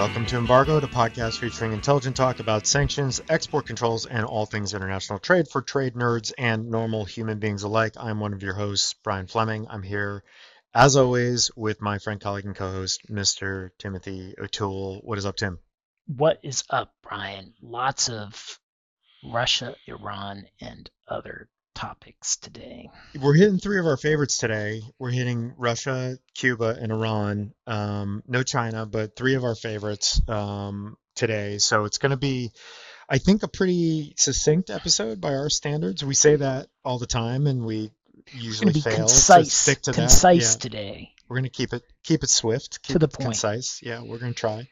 Welcome to Embargo, a podcast featuring intelligent talk about sanctions, export controls, and all things international trade for trade nerds and normal human beings alike. I'm one of your hosts, Brian Fleming. I'm here, as always, with my friend, colleague, and co host, Mr. Timothy O'Toole. What is up, Tim? What is up, Brian? Lots of Russia, Iran, and other topics today. We're hitting three of our favorites today. We're hitting Russia, Cuba, and Iran. Um, no China, but three of our favorites um, today. So it's going to be, I think, a pretty succinct episode by our standards. We say that all the time, and we usually be fail concise, to stick to concise that. Yeah. today. We're going to keep it keep it swift, keep To the it point. concise. Yeah, we're going to try.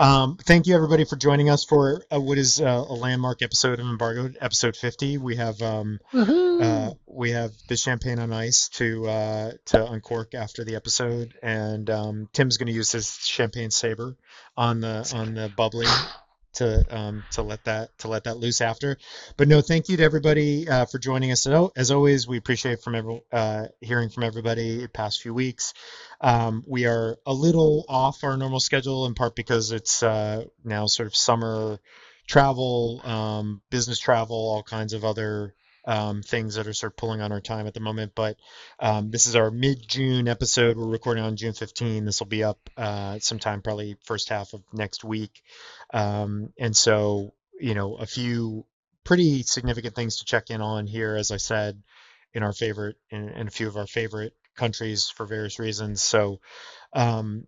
Um, thank you everybody for joining us for uh, what is uh, a landmark episode of Embargo, episode 50. We have um, uh, we have the champagne on ice to uh, to uncork after the episode, and um, Tim's going to use his champagne saber on the on the bubbly to um, to let that to let that loose after. But no, thank you to everybody uh, for joining us. As- As always, we appreciate from every, uh, hearing from everybody the past few weeks. Um, we are a little off our normal schedule in part because it's uh, now sort of summer travel, um, business travel, all kinds of other um, things that are sort of pulling on our time at the moment. But um, this is our mid-June episode. We're recording on June 15. This will be up uh, sometime probably first half of next week. Um, and so, you know, a few pretty significant things to check in on here, as I said, in our favorite in, in a few of our favorite countries for various reasons. So um,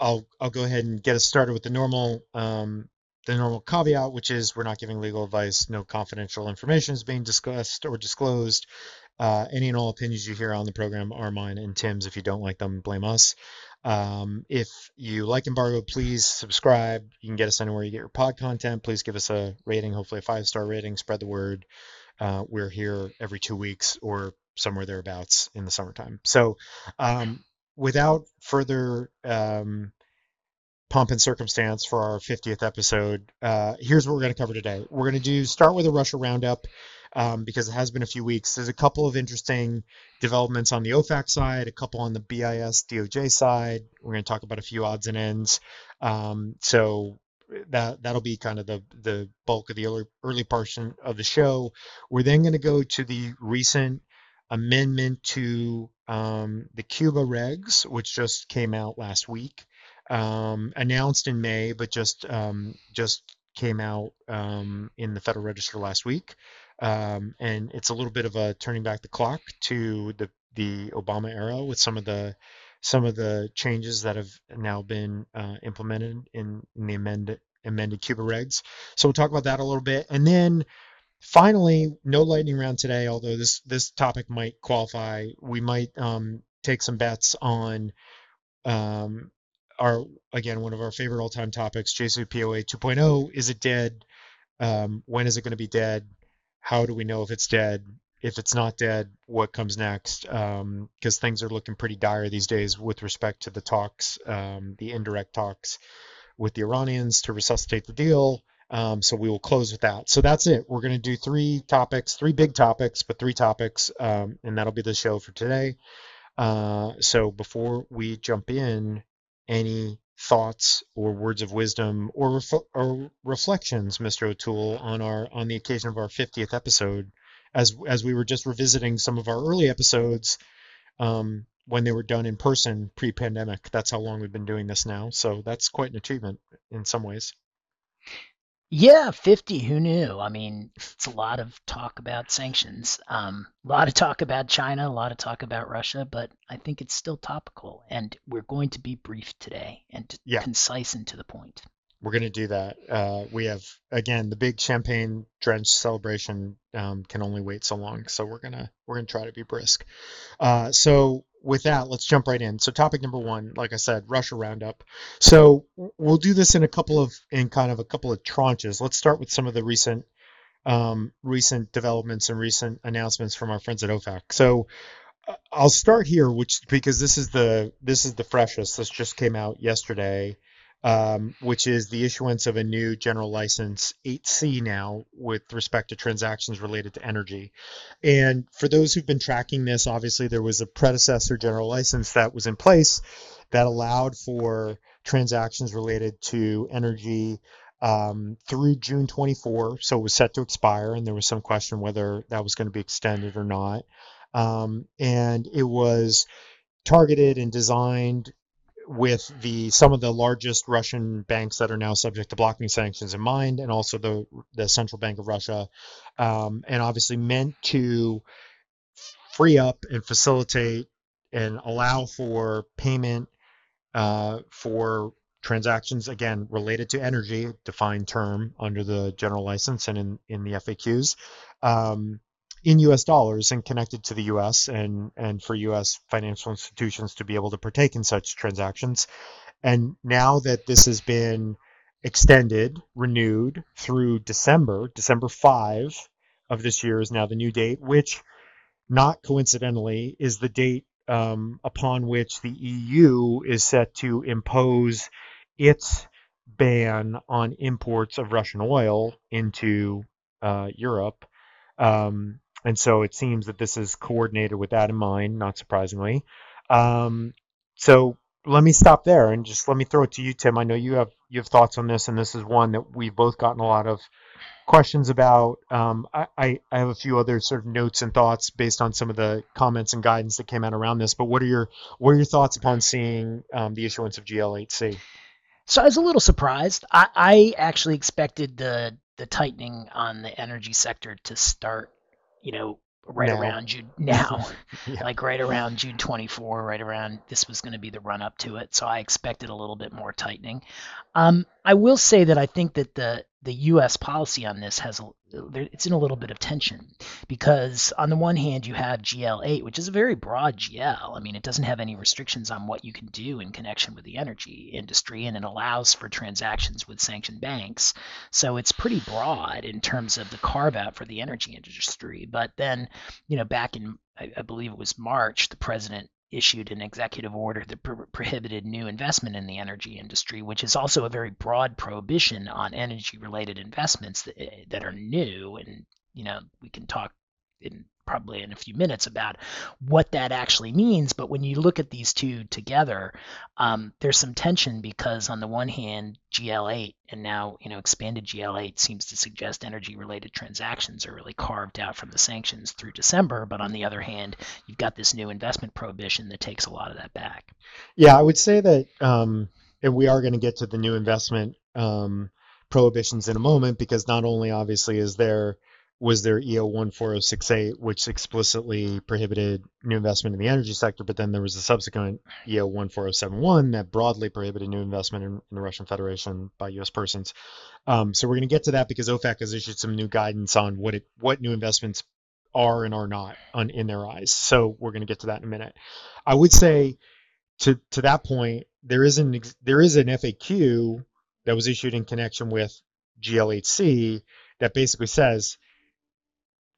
I'll I'll go ahead and get us started with the normal um, the normal caveat, which is we're not giving legal advice. No confidential information is being discussed or disclosed. Uh, any and all opinions you hear on the program are mine and Tim's. If you don't like them, blame us. Um, if you like Embargo, please subscribe. You can get us anywhere you get your pod content. Please give us a rating, hopefully a five star rating. Spread the word. Uh, we're here every two weeks or somewhere thereabouts in the summertime. So, um, without further um, pomp and circumstance for our 50th episode, uh, here's what we're going to cover today. We're going to do start with a Russia roundup um, because it has been a few weeks. There's a couple of interesting developments on the OFAC side, a couple on the BIS DOJ side. We're going to talk about a few odds and ends. Um, so that that'll be kind of the the bulk of the early, early portion of the show. We're then going to go to the recent amendment to um, the Cuba regs, which just came out last week, um, announced in May, but just um, just came out um, in the Federal Register last week. Um, and it's a little bit of a turning back the clock to the the Obama era with some of the some of the changes that have now been uh, implemented in, in the amended amended Cuba regs. So we'll talk about that a little bit, and then finally, no lightning round today. Although this this topic might qualify, we might um, take some bets on um, our again one of our favorite all time topics, JCPOA 2.0. Is it dead? Um, when is it going to be dead? How do we know if it's dead? If it's not dead, what comes next? Because things are looking pretty dire these days with respect to the talks, um, the indirect talks with the Iranians to resuscitate the deal. Um, so we will close with that. So that's it. We're going to do three topics, three big topics, but three topics, um, and that'll be the show for today. Uh, so before we jump in, any thoughts or words of wisdom or, ref- or reflections, Mr. O'Toole, on our on the occasion of our 50th episode, as as we were just revisiting some of our early episodes um, when they were done in person pre-pandemic. That's how long we've been doing this now. So that's quite an achievement in some ways. Yeah, 50. Who knew? I mean, it's a lot of talk about sanctions, um, a lot of talk about China, a lot of talk about Russia, but I think it's still topical. And we're going to be brief today and Yeah. concise and to the point. We're going to do that. Uh, we have again the big champagne drenched celebration um, can only wait so long, so we're gonna we're gonna try to be brisk. Uh, so with that, let's jump right in. So topic number one, like I said, Russia roundup. So we'll do this in a couple of in kind of a couple of tranches. Let's start with some of the recent um, recent developments and recent announcements from our friends at OFAC. So uh, I'll start here, which because this is the this is the freshest. This just came out yesterday um, which is the issuance of a new general license 8C now with respect to transactions related to energy. And for those who've been tracking this, obviously there was a predecessor general license that was in place that allowed for transactions related to energy um, through June 24. So it was set to expire, and there was some question whether that was going to be extended or not. Um, and it was targeted and designed with the some of the largest Russian banks that are now subject to blocking sanctions in mind, and also the the Central Bank of Russia, um, and obviously meant to free up and facilitate and allow for payment uh, for transactions again related to energy, defined term under the general license and in in the FAQs. Um, in US dollars and connected to the US and, and for US financial institutions to be able to partake in such transactions. And now that this has been extended, renewed through December, December 5 of this year is now the new date, which not coincidentally is the date um, upon which the EU is set to impose its ban on imports of Russian oil into uh, Europe. Um, and so it seems that this is coordinated with that in mind, not surprisingly. Um, so let me stop there and just let me throw it to you, Tim. I know you have you have thoughts on this, and this is one that we've both gotten a lot of questions about. Um, I, I, I have a few other sort of notes and thoughts based on some of the comments and guidance that came out around this. But what are your what are your thoughts upon seeing um, the issuance of GL8C? So I was a little surprised. I, I actually expected the the tightening on the energy sector to start you know, right now. around June now, yeah. like right around June 24, right around this was going to be the run up to it. So I expected a little bit more tightening. Um, I will say that I think that the the U.S. policy on this has it's in a little bit of tension because on the one hand you have GL8, which is a very broad GL. I mean, it doesn't have any restrictions on what you can do in connection with the energy industry, and it allows for transactions with sanctioned banks. So it's pretty broad in terms of the carve out for the energy industry. But then, you know, back in I, I believe it was March, the president issued an executive order that pro- prohibited new investment in the energy industry, which is also a very broad prohibition on energy related investments that, eh, that are new. And, you know, we can talk in probably in a few minutes about what that actually means. But when you look at these two together, um, there's some tension because on the one hand, GL8 and now you know expanded GL8 seems to suggest energy-related transactions are really carved out from the sanctions through December. But on the other hand, you've got this new investment prohibition that takes a lot of that back. Yeah, I would say that, um, and we are going to get to the new investment um, prohibitions in a moment because not only obviously is there was there EO 14068, which explicitly prohibited new investment in the energy sector, but then there was a subsequent EO 14071 that broadly prohibited new investment in, in the Russian Federation by U.S. persons. Um, so we're going to get to that because OFAC has issued some new guidance on what it what new investments are and are not on, in their eyes. So we're going to get to that in a minute. I would say to to that point, there is an there is an FAQ that was issued in connection with GL8C that basically says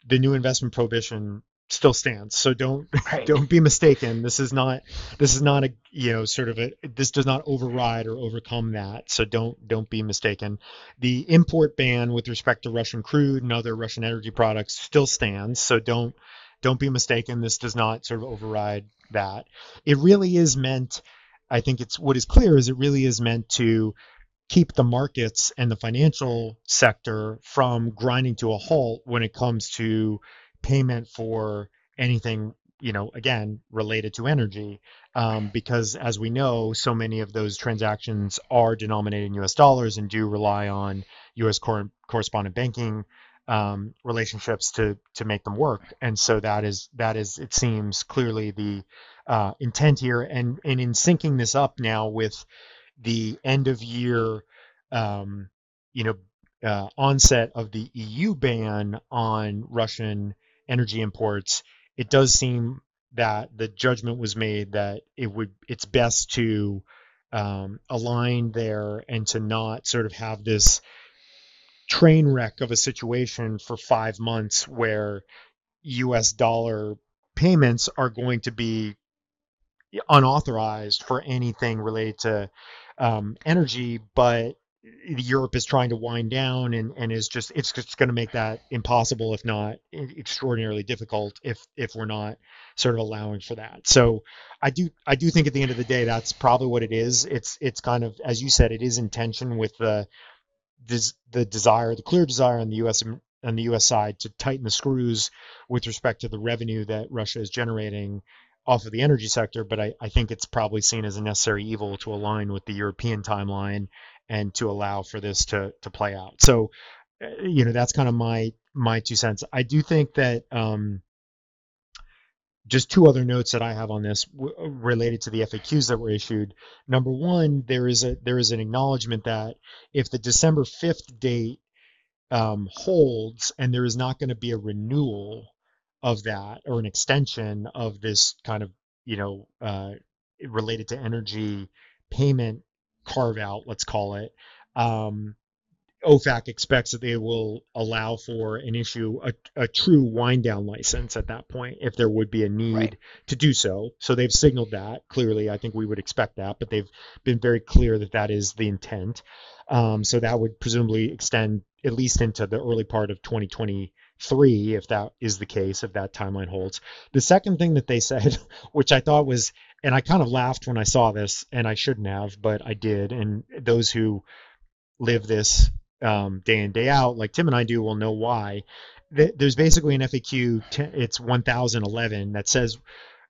the new investment prohibition still stands. So don't right. don't be mistaken. This is not this is not a you know sort of a this does not override or overcome that. So don't don't be mistaken. The import ban with respect to Russian crude and other Russian energy products still stands. So don't don't be mistaken. This does not sort of override that. It really is meant. I think it's what is clear is it really is meant to keep the markets and the financial sector from grinding to a halt when it comes to payment for anything you know again related to energy. Um, because as we know so many of those transactions are denominated in us dollars and do rely on us cor- correspondent banking um, relationships to to make them work. And so that is that is it seems clearly the uh, intent here. And and in syncing this up now with the end of year, um, you know, uh, onset of the EU ban on Russian energy imports, it does seem that the judgment was made that it would it's best to um, align there and to not sort of have this train wreck of a situation for five months where U.S. dollar payments are going to be unauthorized for anything related to um, energy, but Europe is trying to wind down and, and is just it's just going to make that impossible if not extraordinarily difficult if if we're not sort of allowing for that. So I do I do think at the end of the day that's probably what it is. It's it's kind of as you said it is in tension with the the desire the clear desire on the US on the US side to tighten the screws with respect to the revenue that Russia is generating off of the energy sector, but I, I think it's probably seen as a necessary evil to align with the European timeline and to allow for this to to play out. So, uh, you know, that's kind of my my two cents. I do think that um, just two other notes that I have on this w- related to the FAQs that were issued. Number one, there is a there is an acknowledgement that if the December fifth date um, holds and there is not going to be a renewal of that or an extension of this kind of you know uh, related to energy payment carve out, let's call it. Um, OFAC expects that they will allow for an issue a, a true wind down license at that point if there would be a need right. to do so. So they've signaled that clearly. I think we would expect that, but they've been very clear that that is the intent. Um, so that would presumably extend at least into the early part of 2020 three, if that is the case, if that timeline holds. The second thing that they said, which I thought was, and I kind of laughed when I saw this, and I shouldn't have, but I did. And those who live this um, day in day out, like Tim and I do, will know why. There's basically an FAQ, it's 1011 that says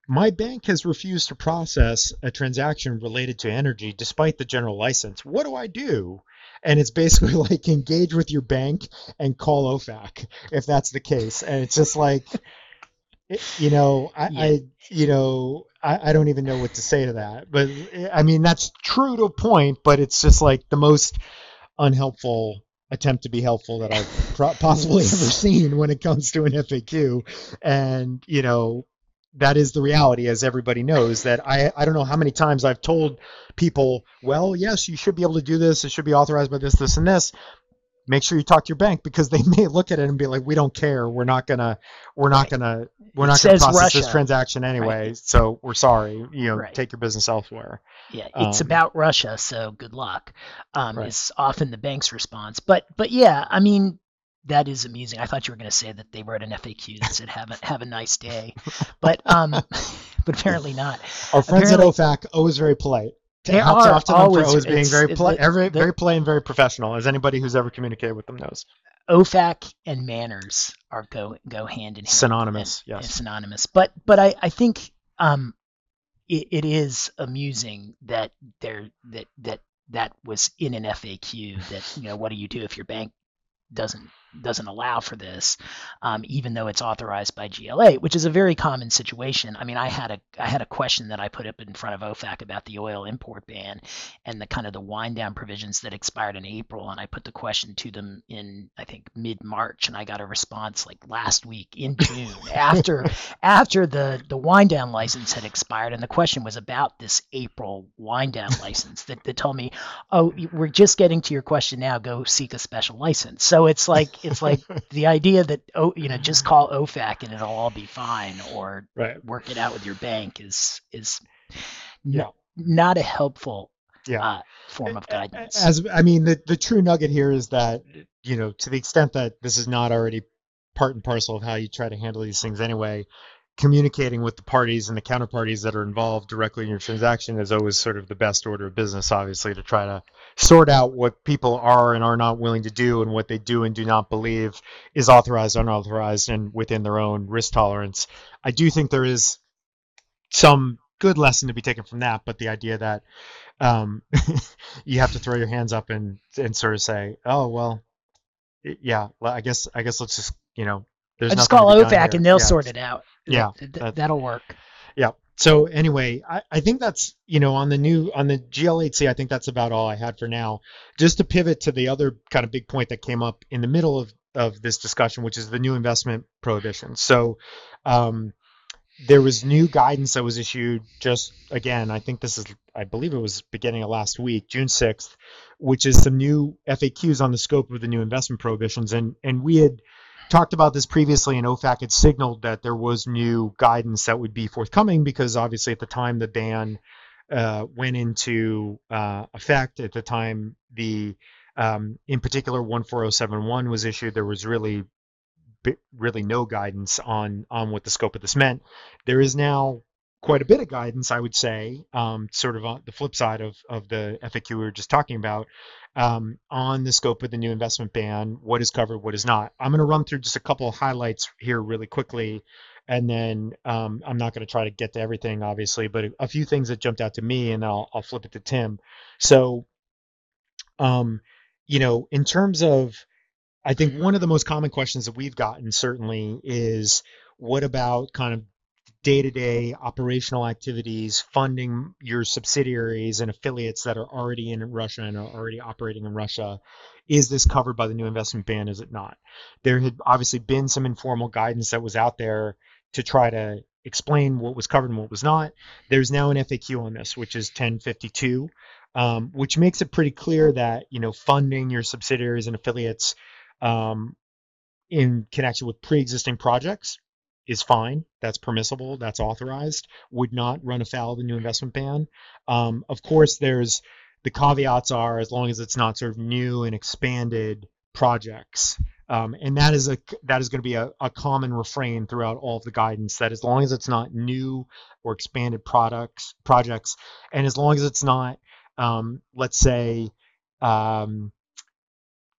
my bank has refused to process a transaction related to energy despite the general license. What do I do? And it's basically like engage with your bank and call OFAC if that's the case. And it's just like, you know, I, yeah. I you know, I, I, don't even know what to say to that. But I mean, that's true to a point, but it's just like the most unhelpful attempt to be helpful that I've possibly ever seen when it comes to an FAQ. And, you know, that is the reality, as everybody knows. That I I don't know how many times I've told people, well, yes, you should be able to do this. It should be authorized by this, this, and this. Make sure you talk to your bank because they may look at it and be like, we don't care. We're not gonna we're not gonna we're not gonna process Russia. this transaction anyway. Right. So we're sorry. You know, right. take your business elsewhere. Yeah, it's um, about Russia, so good luck. Um, right. Is often the bank's response. But but yeah, I mean, that is amusing. I thought you were going to say that they wrote an FAQ that said "Have a have a nice day," but um, but apparently not. Our friends apparently, at OFAC always very polite. They Hats are to always, always being very polite, very very polite and very professional, as anybody who's ever communicated with them knows. OFAC and manners are go go hand in hand. Synonymous, and, yes. And synonymous, but but I I think um, it, it is amusing that there that that that was in an FAQ that you know what do you do if your bank doesn't doesn't allow for this, um, even though it's authorized by GL8, which is a very common situation. I mean, I had a I had a question that I put up in front of OFAC about the oil import ban and the kind of the wind down provisions that expired in April, and I put the question to them in I think mid March, and I got a response like last week in June after after the the wind down license had expired, and the question was about this April wind down license that, that told me, oh, we're just getting to your question now. Go seek a special license. So it's like it's like the idea that oh you know just call OFAC and it'll all be fine or right. work it out with your bank is is yeah. n- not a helpful yeah. Uh, form of guidance. As I mean the the true nugget here is that you know to the extent that this is not already part and parcel of how you try to handle these things anyway communicating with the parties and the counterparties that are involved directly in your transaction is always sort of the best order of business, obviously, to try to sort out what people are and are not willing to do and what they do and do not believe is authorized, unauthorized, and within their own risk tolerance. I do think there is some good lesson to be taken from that, but the idea that um, you have to throw your hands up and and sort of say, oh well, yeah, I guess I guess let's just you know there's I just call OFAC and they'll yeah. sort it out. Yeah, that, that'll work. Yeah. So anyway, I, I think that's you know on the new on the GL8C, I think that's about all I had for now. Just to pivot to the other kind of big point that came up in the middle of of this discussion, which is the new investment prohibition. So um, there was new guidance that was issued just again, I think this is I believe it was beginning of last week, June 6th, which is some new FAQs on the scope of the new investment prohibitions, and and we had talked about this previously, and OFAC had signaled that there was new guidance that would be forthcoming because obviously at the time the ban uh, went into uh, effect, at the time the Um, in particular, 14071 was issued. There was really really no guidance on on what the scope of this meant. There is now quite a bit of guidance, I would say, um, sort of on the flip side of, of the FAQ we were just talking about, um, on the scope of the new investment ban, what is covered, what is not. I'm going to run through just a couple of highlights here really quickly, and then um, I'm not going to try to get to everything, obviously, but a, a, few things that jumped out to me, and I'll, I'll flip it to Tim. So, um, you know, in terms of, I think one of the most common questions that we've gotten certainly is, what about kind of day-to-day operational activities, funding your subsidiaries and affiliates that are already in Russia and are already operating in Russia. Is this covered by the new investment ban? Is it not? There had obviously been some informal guidance that was out there to try to explain what was covered and what was not. There's now an FAQ on this, which is 1052, um, which makes it pretty clear that you know funding your subsidiaries and affiliates um, in connection with pre-existing projects is fine. That's permissible. That's authorized. Would not run afoul of the new investment ban. Um, of course, there's the caveats are as long as it's not sort of new and expanded projects. Um, and that is a that is going to be a, a common refrain throughout all of the guidance. That as long as it's not new or expanded products projects, and as long as it's not, um, let's say, um,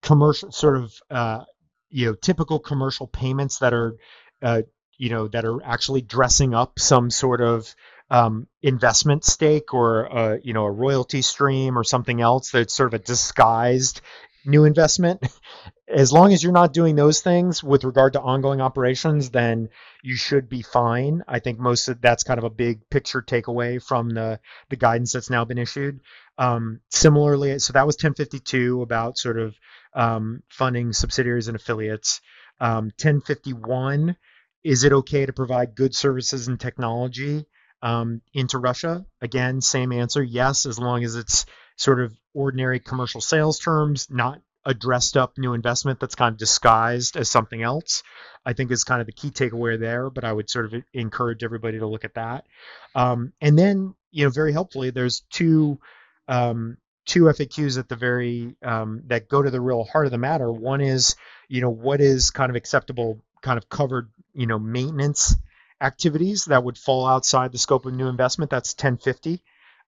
commercial sort of uh, you know typical commercial payments that are uh, you know that are actually dressing up some sort of um, investment stake or a, you know a royalty stream or something else that's sort of a disguised new investment. As long as you're not doing those things with regard to ongoing operations then you should be fine. I think most of that's kind of a big picture takeaway from the the guidance that's now been issued. Um, similarly so that was 1052 about sort of um, funding subsidiaries and affiliates. Um, 1051 is it okay to provide good services, and technology um, into Russia? Again, same answer. Yes, as long as it's sort of ordinary commercial sales terms, not a dressed up new investment that's kind of disguised as something else. I think is kind of the key takeaway there. But I would sort of encourage everybody to look at that. Um, and then, you know, very helpfully, there's two um, two FAQs at the very um, that go to the real heart of the matter. One is, you know, what is kind of acceptable, kind of covered you know maintenance activities that would fall outside the scope of new investment. That's 1050,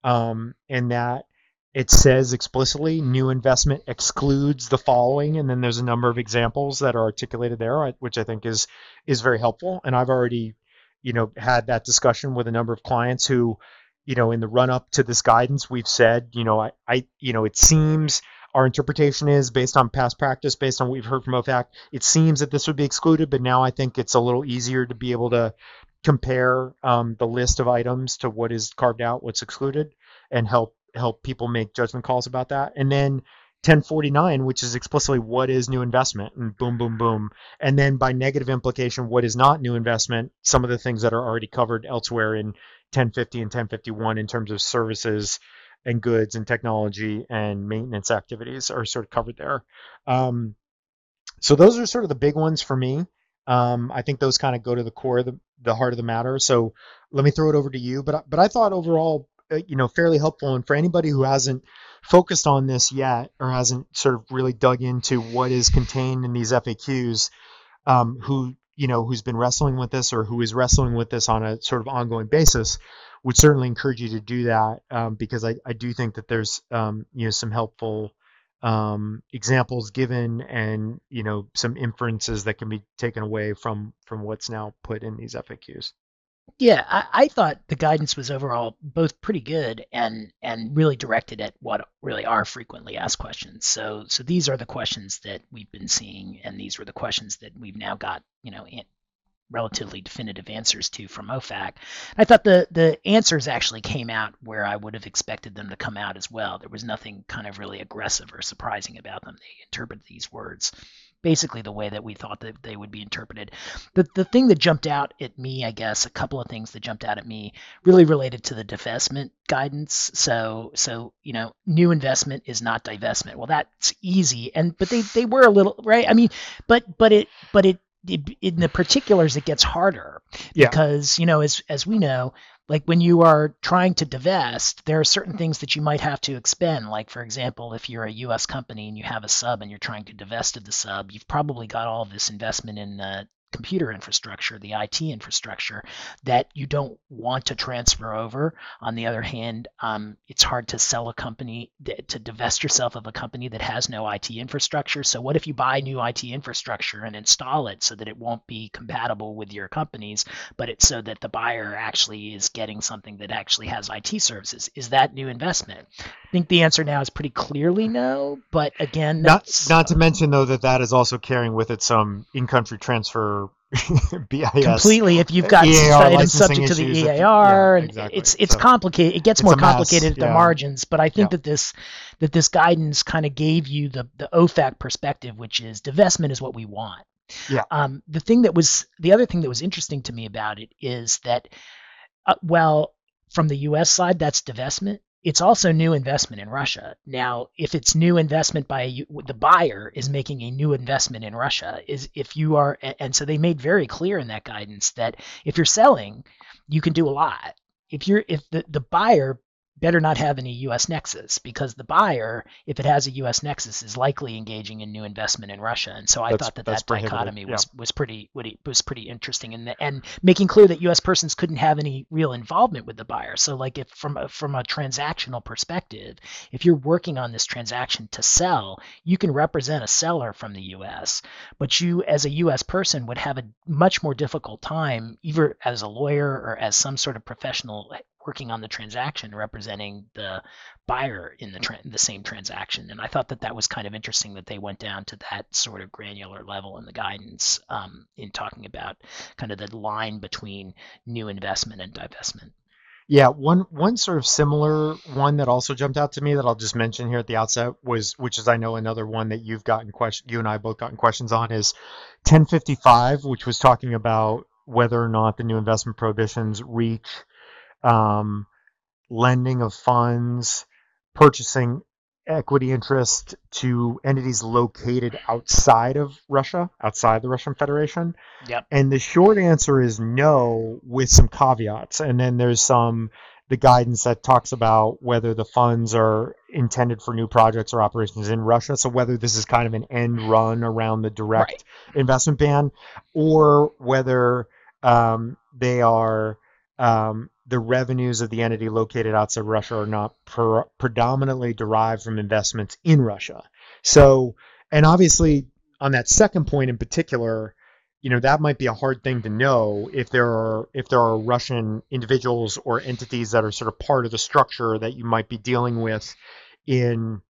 um, and that it says explicitly new investment excludes the following, and then there's a number of examples that are articulated there, which I think is is very helpful. And I've already, you know, had that discussion with a number of clients who, you know, in the run up to this guidance, we've said, you know, I, I you know, it seems our interpretation is based on past practice, based on what we've heard from OFAC. It seems that this would be excluded, but now I think it's a little easier to be able to compare um, the list of items to what is carved out, what's excluded, and help help people make judgment calls about that. And then 1049, which is explicitly what is new investment, and boom, boom, boom. And then by negative implication, what is not new investment, some of the things that are already covered elsewhere in 1050 and 1051 in terms of services and goods and technology and maintenance activities are sort of covered there. Um, so those are sort of the big ones for me. Um, I think those kind of go to the core the, the heart of the matter. So let me throw it over to you. But but I thought overall, uh, you know, fairly helpful. And for anybody who hasn't focused on this yet or hasn't sort of really dug into what is contained in these FAQs, um, who you know who's been wrestling with this or who is wrestling with this on a sort of ongoing basis, would certainly encourage you to do that um, because I, I do think that there's um, you know some helpful um, examples given and you know some inferences that can be taken away from from what's now put in these FAQs. Yeah, I, I thought the guidance was overall both pretty good and and really directed at what really are frequently asked questions. So so these are the questions that we've been seeing, and these were the questions that we've now got you know relatively definitive answers to from OFAC. I thought the the answers actually came out where I would have expected them to come out as well. There was nothing kind of really aggressive or surprising about them. They interpreted these words basically the way that we thought that they would be interpreted. The the thing that jumped out at me, I guess, a couple of things that jumped out at me really related to the divestment guidance. So so you know, new investment is not divestment. Well, that's easy, and but they they were a little right. I mean, but but it but it in the particulars it gets harder yeah. because you know as as we know like when you are trying to divest, there are certain things that you might have to expend. Like, for example, if you're a US company and you have a sub and you're trying to divest of the sub, you've probably got all this investment in uh, computer infrastructure, the IT infrastructure that you don't want to transfer over. On the other hand, um, it's hard to sell a company to divest yourself of a company that has no IT infrastructure. So what if you buy new IT infrastructure and install it so that it won't be compatible with your companies, but it's so that the buyer actually is getting something that actually has IT services? Is that new investment? I think the answer now is pretty clearly no. But again, not not to mention though that that is also carrying with it some in-country transfer BIS completely. If you've got EAR items subject to the EAR, yeah, exactly. it's it's so complicated. It gets more complicated at the margins. But I think yeah. that this that this guidance kind of gave you the the OFAC perspective, which is divestment is what we want. Yeah. Um, the thing that was the other thing that was interesting to me about it is that, uh, well, from the U.S. side, that's divestment it's also new investment in Russia. Now, if it's new investment by the buyer is making a new investment in Russia, is if you are, and so they made very clear in that guidance that if you're selling, you can do a lot. If you're, if the, the buyer better not have any U.S. nexus because the buyer, if it has a U.S. nexus, is likely engaging in new investment in Russia. And so I that's, thought that that dichotomy yeah. was, was pretty was pretty interesting, and and making clear that U.S. persons couldn't have any real involvement with the buyer. So like if from a, from a transactional perspective, if you're working on this transaction to sell, you can represent a seller from the U.S., but you as a U.S. person would have a much more difficult time, either as a lawyer or as some sort of professional working on the transaction representing the buyer in the tra- the same transaction. And I thought that that was kind of interesting that they went down to that sort of granular level in the guidance um, in talking about kind of the line between new investment and divestment. Yeah, one one sort of similar one that also jumped out to me that I'll just mention here at the outset was, which is I know another one that you've gotten question, you and I both gotten questions on is 1055, which was talking about whether or not the new investment prohibitions reach um, lending of funds, purchasing equity interest to entities located outside of Russia, outside the Russian Federation? Yep. And the short answer is no, with some caveats. And then there's some the guidance that talks about whether the funds are intended for new projects or operations in Russia. So whether this is kind of an end run around the direct right. investment ban, or whether um, they are um, the revenues of the entity located outside Russia are not per, predominantly derived from investments in Russia. So, and obviously, on that second point in particular, you know that might be a hard thing to know if there are if there are Russian individuals or entities that are sort of part of the structure that you might be dealing with in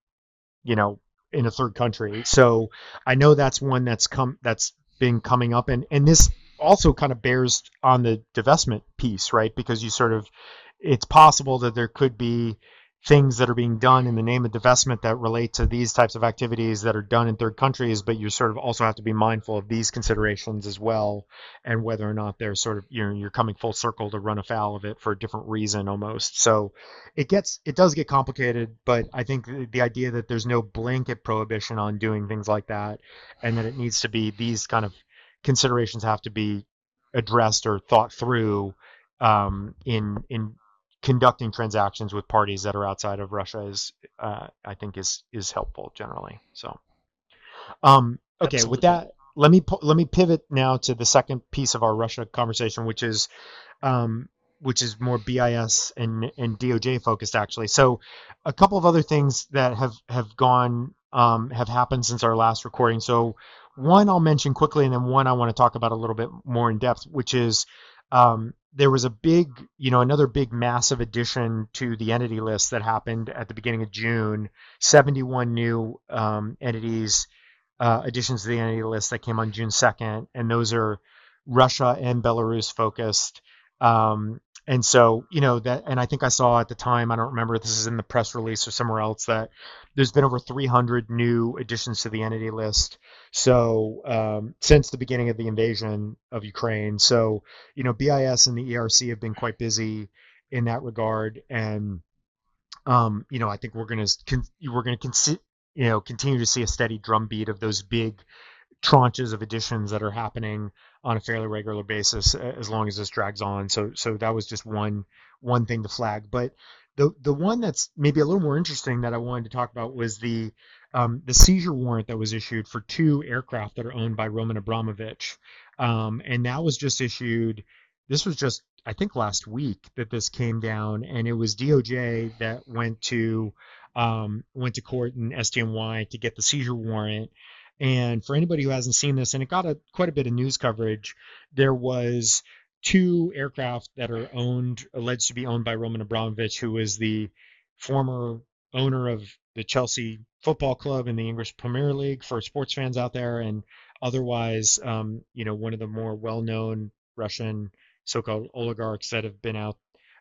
you know in a third country. So I know that's one that's come that's been coming up and and this also kind of bears on the divestment piece, right? Because you sort of, it's possible that there could be things that are being done in the name of divestment that relate to these types of activities that are done in third countries, but you sort of also have to be mindful of these considerations as well, and whether or not they're sort of you know you're coming full circle to run afoul of it for a different reason almost. So it gets it does get complicated, but I think the, the idea that there's no blanket prohibition on doing things like that, and that it needs to be these kind of considerations have to be addressed or thought through um, in in conducting transactions with parties that are outside of Russia is uh, I think is is helpful generally. So um, okay, Absolutely. with that, let me let me pivot now to the second piece of our Russia conversation, which is um, which is more BIS and and DOJ focused actually. So a couple of other things that have have gone um, have happened since our last recording. So one I'll mention quickly, and then one I want to talk about a little bit more in depth, which is um, there was a big, you know, another big massive addition to the entity list that happened at the beginning of June. 71 new um, entities, uh, additions to the entity list that came on June 2nd, and those are Russia and Belarus focused. Um, and so, you know, that, and I think I saw at the time, I don't remember if this is in the press release or somewhere else, that there's been over 300 new additions to the entity list. So, um, since the beginning of the invasion of Ukraine. So, you know, BIS and the ERC have been quite busy in that regard. And, um, you know, I think we're going to, we're going to, con- you know, continue to see a steady drumbeat of those big tranches of additions that are happening on a fairly regular basis as long as this drags on. So so that was just one one thing to flag. But the the one that's maybe a little more interesting that I wanted to talk about was the um, the seizure warrant that was issued for two aircraft that are owned by Roman Abramovich, um, and that was just issued. This was just I think last week that this came down, and it was DOJ that went to um, went to court in SDNY to get the seizure warrant. And for anybody who hasn't seen this, and it got a, quite a bit of news coverage, there was two aircraft that are owned, alleged to be owned by Roman Abramovich, who was the former owner of the Chelsea Football Club in the English Premier League for sports fans out there, and otherwise, um, you know, one of the more well-known Russian so-called oligarchs that have been out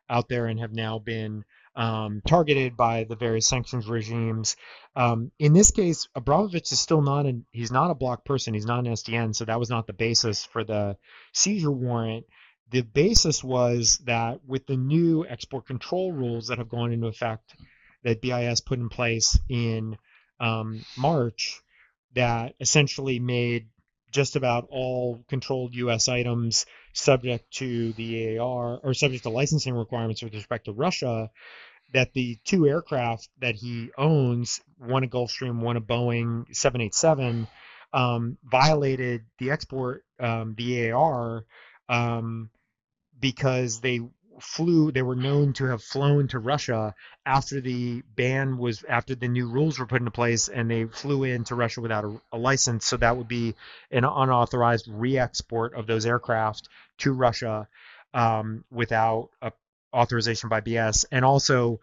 out there and have now been um, targeted by the various sanctions regimes. Um, in this case, Abramovich is still not an he's not a block person. He's not an SDN, so that was not the basis for the seizure warrant. The basis was that with the new export control rules that have gone into effect, that BIS put in place in um, March, that essentially made just about all controlled U.S. items subject to the EAR or subject to licensing requirements with respect to Russia. That the two aircraft that he owns, one a Gulfstream, one a Boeing 787, um, violated the export, um, the EAR, um, because they flew they were known to have flown to Russia after the ban was after the new rules were put into place and they flew into Russia without a, a license. So that would be an unauthorized re-export of those aircraft to Russia um, without a authorization by BIS and also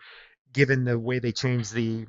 given the way they changed the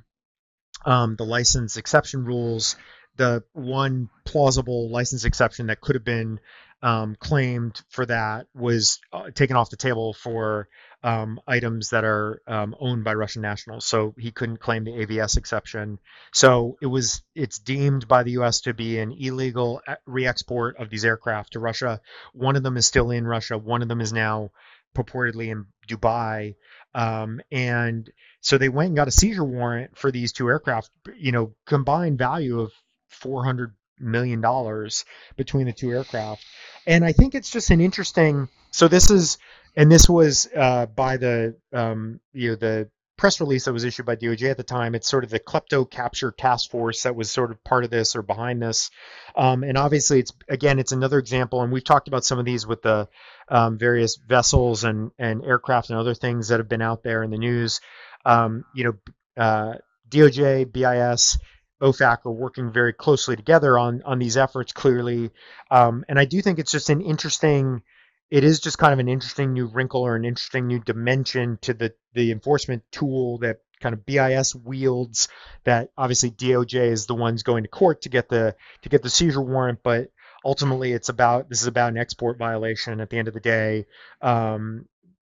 um, the license exception rules the one plausible license exception that could have been um, claimed for that was uh, taken off the table for um, items that are um, owned by Russian nationals. So he couldn't claim the AVS exception. So it was it's deemed by the U.S. to be an illegal uh, re-export of these aircraft to Russia. One of them is still in Russia. One of them is now purportedly in Dubai. Um, and so they went and got a seizure warrant for these two aircraft. You know, combined value of 400 million dollars between the two aircraft. And I think it's just an interesting. So this is, and this was uh, by the um, you know the press release that was issued by DOJ at the time. It's sort of the KleptoCapture task force that was sort of part of this or behind this. Um, and obviously, it's again, it's another example, and we've talked about some of these with the um, various vessels and and aircraft and other things that have been out there in the news. Um, you know, uh, DOJ, BIS OFAC are working very closely together on on these efforts clearly, um, and I do think it's just an interesting. It is just kind of an interesting new wrinkle or an interesting new dimension to the the enforcement tool that kind of BIS wields. That obviously DOJ is the ones going to court to get the to get the seizure warrant, but ultimately it's about this is about an export violation at the end of the day. Um,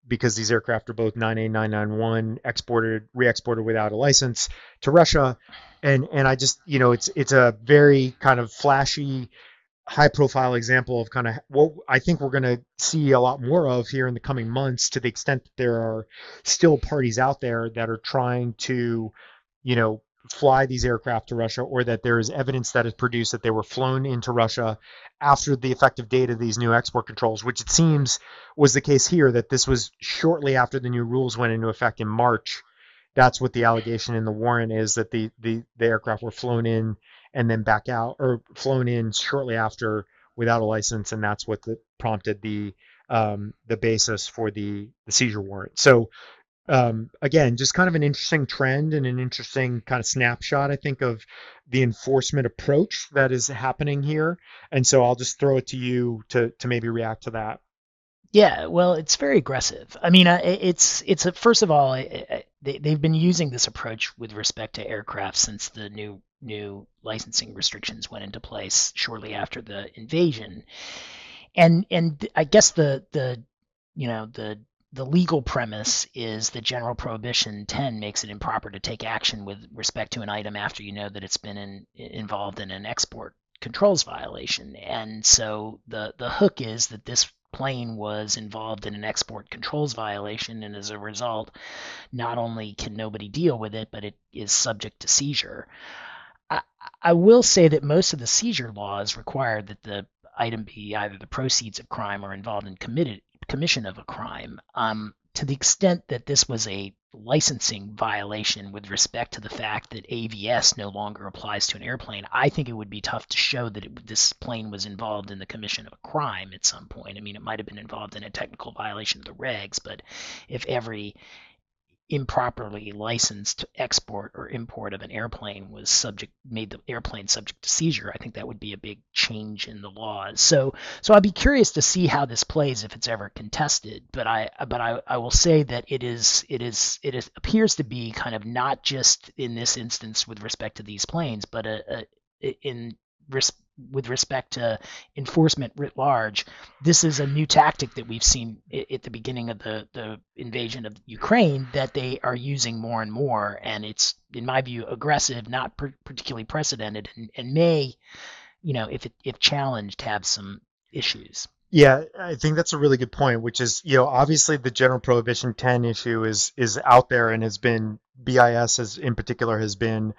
because these aircraft are both 9A991 exported, re-exported without a license to Russia, and and I just you know it's it's a very kind of flashy, high profile example of kind of what I think we're going to see a lot more of here in the coming months to the extent that there are still parties out there that are trying to, you know, fly these aircraft to Russia or that there is evidence that is produced that they were flown into Russia after the effective date of these new export controls, which it seems was the case here, that this was shortly after the new rules went into effect in March that's what the allegation in the warrant is that the, the, the aircraft were flown in and then back out or flown in shortly after without a license, and that's what the, prompted the um, the basis for the, the seizure warrant. So um, again, just kind of an interesting trend and an interesting kind of snapshot, I think, of the enforcement approach that is happening here. And so I'll just throw it to you to to maybe react to that. Yeah, well, it's very aggressive. I mean, it's it's a, first of all, they they've been using this approach with respect to aircraft since the new new licensing restrictions went into place shortly after the invasion, and and I guess the the you know the the legal premise is that general prohibition 10 makes it improper to take action with respect to an item after you know that it's been in, involved in an export controls violation and so the the hook is that this plane was involved in an export controls violation, and as a result, not only can nobody deal with it, but it is subject to seizure. I, I will say that most of the seizure laws require that the item be either the proceeds of crime or involved in committed commission of a crime. Um, to the extent that this was a licensing violation with respect to the fact that AVS no longer applies to an airplane, I think it would be tough to show that it, this plane was involved in the commission of a crime at some point. I mean, it might have been involved in a technical violation of the regs, but if every improperly licensed export or import of an airplane was subject made the airplane subject to seizure i think that would be a big change in the laws. So so i'd be curious to see how this plays if it's ever contested but i but i, I will say that it is it is it is, appears to be kind of not just in this instance with respect to these planes but uh, uh, a, a in res- with respect to enforcement writ large, this is a new tactic that we've seen at the beginning of the, the invasion of Ukraine that they are using more and more. And it's, in my view, aggressive, not per- particularly precedented, and, and may, you know, if, it, if challenged, have some issues. Yeah, I think that's a really good point, which is, you know, obviously the general prohibition 10 issue is is out there and has been BIS has in particular has been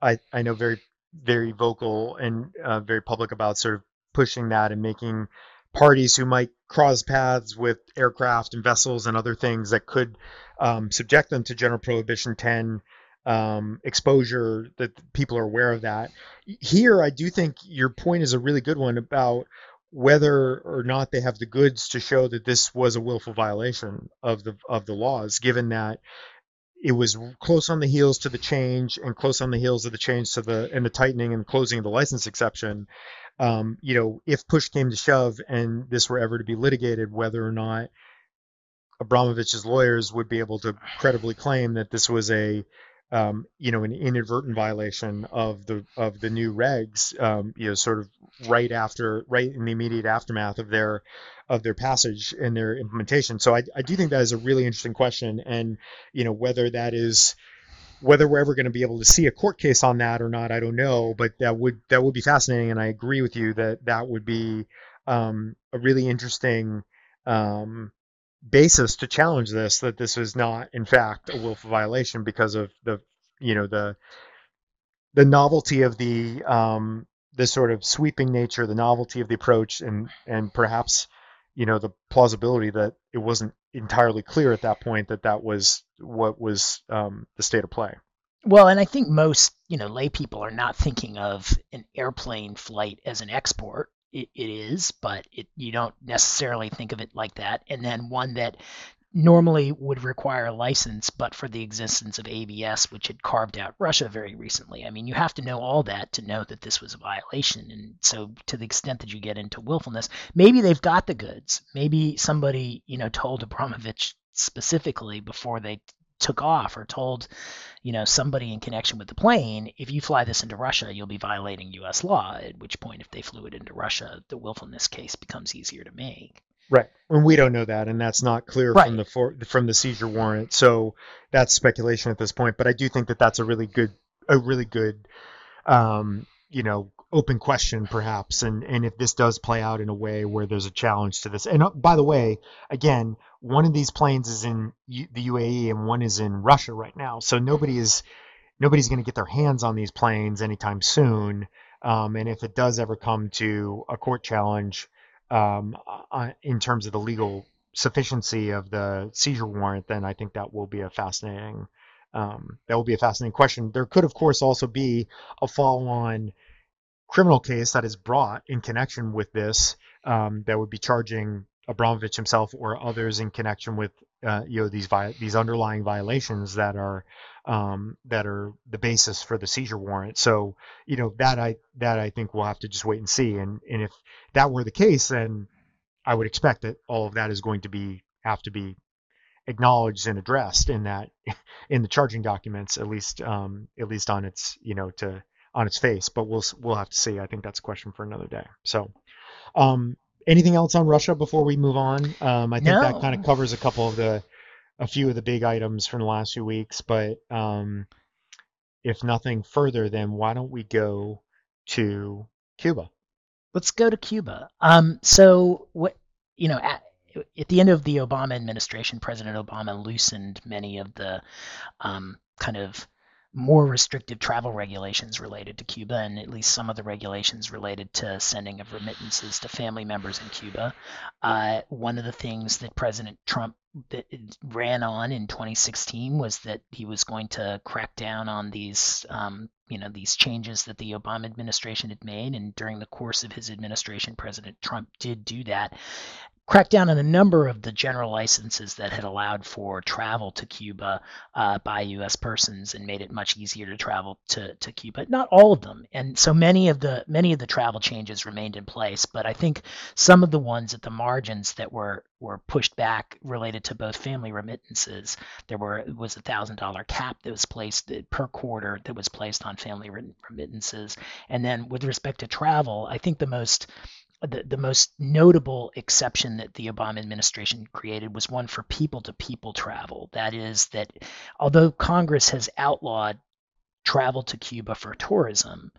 I, I know very very vocal and uh, very public about sort of pushing that and making parties who might cross paths with aircraft and vessels and other things that could um, subject them to General Prohibition 10 um, exposure that people are aware of that. Here, I do think your point is a really good one about whether or not they have the goods to show that this was a willful violation of the of the laws, given that it was close on the heels to the change and close on the heels of the change to the and the tightening and closing of the license exception. Um, you know, if push came to shove and this were ever to be litigated, whether or not Abramovich's lawyers would be able to credibly claim that this was a um, you know, an inadvertent violation of the of the new regs, um, you know, sort of right after, right in the immediate aftermath of their of their passage and their implementation. So I, I do think that is a really interesting question, and you know, whether that is whether we're ever going to be able to see a court case on that or not, I don't know, but that would that would be fascinating, and I agree with you that that would be um, a really interesting um, basis to challenge this that this is not in fact a willful violation because of the you know the the novelty of the um, the sort of sweeping nature, the novelty of the approach, and and perhaps you know the plausibility that it wasn't entirely clear at that point that that was what was um, the state of play. Well, and I think most you know lay people are not thinking of an airplane flight as an export it, it is, but it, you don't necessarily think of it like that. And then one that normally would require a license, but for the existence of AVS, which had carved out Russia very recently. I mean, you have to know all that to know that this was a violation. And so, to the extent that you get into willfulness, maybe they've got the goods. Maybe somebody, you know, told Abramovich specifically before they took off or told you know somebody in connection with the plane if you fly this into russia you'll be violating us law at which point if they flew it into russia the willfulness case becomes easier to make. Right. And we don't know that and that's not clear right. from the for, from the seizure warrant. So that's speculation at this point but i do think that that's a really good a really good um, you know open question perhaps and and if this does play out in a way where there's a challenge to this. And uh, by the way again one of these planes is in U- the UAE and one is in Russia right now. So nobody is nobody's going to get their hands on these planes anytime soon. Um, and if it does ever come to a court challenge um, uh, in terms of the legal sufficiency of the seizure warrant then I think that will be a fascinating um, that will be a fascinating question. There could of course also be a follow on criminal case that is brought in connection with this um, that would be charging Abramovich himself or others in connection with uh, you know these vi- these underlying violations that are um, that are the basis for the seizure warrant. So you know that I that I think we'll have to just wait and see. And and if that were the case, then I would expect that all of that is going to be have to be acknowledged and addressed in that in the charging documents at least um, at least on its you know to on its face, but we'll we'll have to see. I think that's a question for another day. So, um, anything else on Russia before we move on? Um, I think no. that kind of covers a couple of the a few of the big items from the last few weeks. But um, if nothing further, then why don't we go to Cuba? Let's go to Cuba. Um, so what you know at, at the end of the Obama administration, President Obama loosened many of the um, kind of more restrictive travel regulations related to Cuba, and at least some of the regulations related to sending of remittances to family members in Cuba. Uh, one of the things that President Trump ran on in 2016 was that he was going to crack down on these, um, you know, these changes that the Obama administration had made, and during the course of his administration, President Trump did do that crack down on a number of the general licenses that had allowed for travel to Cuba uh, by U.S. persons and made it much easier to travel to, to Cuba. Not all of them, and so many of the many of the travel changes remained in place. But I think some of the ones at the margins that were were pushed back related to both family remittances. There were was a thousand dollar cap that was placed uh, per quarter that was placed on family remittances, and then with respect to travel, I think the most the, the most notable exception that the Obama administration created was one for people to people travel. That is, that although Congress has outlawed travel to Cuba for tourism,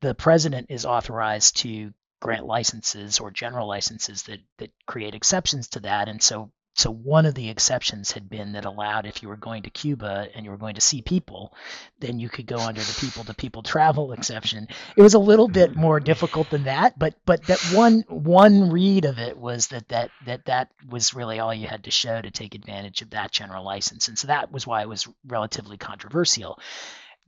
the president is authorized to grant licenses or general licenses that, that create exceptions to that. And so so one of the exceptions had been that allowed if you were going to Cuba and you were going to see people, then you could go under the people to people travel exception. It was a little bit mm-hmm. more difficult than that, but but that one one read of it was that that that that was really all you had to show to take advantage of that general license. And so that was why it was relatively controversial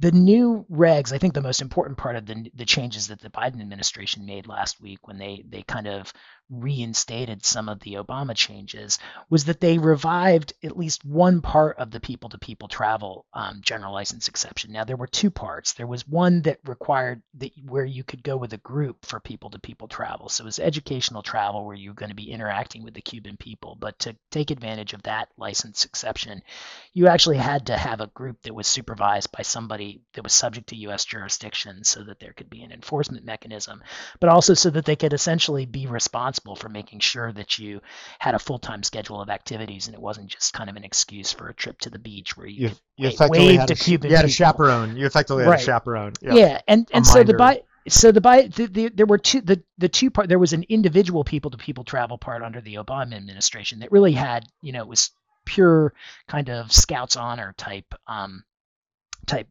the new regs, I think the most important part of the, the changes that the Biden administration made last week when they, they kind of reinstated some of the Obama changes was that they revived at least one part of the people to people travel um, general license exception. Now, there were two parts. There was one that required that where you could go with a group for people to people travel. So it was educational travel where you're going to be interacting with the Cuban people. But to take advantage of that license exception, you actually had to have a group that was supervised by somebody that was subject to U.S. jurisdiction so that there could be an enforcement mechanism, but also so that they could essentially be responsible responsible for making sure that you had a full time schedule of activities and it wasn't just kind of an excuse for a trip to the beach where you, you, you wave to Cuban. You had a chaperone. You effectively had right. a chaperone. Yep. Yeah, and and so the by so the by the, the, there were two the the two part there was an individual people to people travel part under the Obama administration that really had you know it was pure kind of scouts honor type um type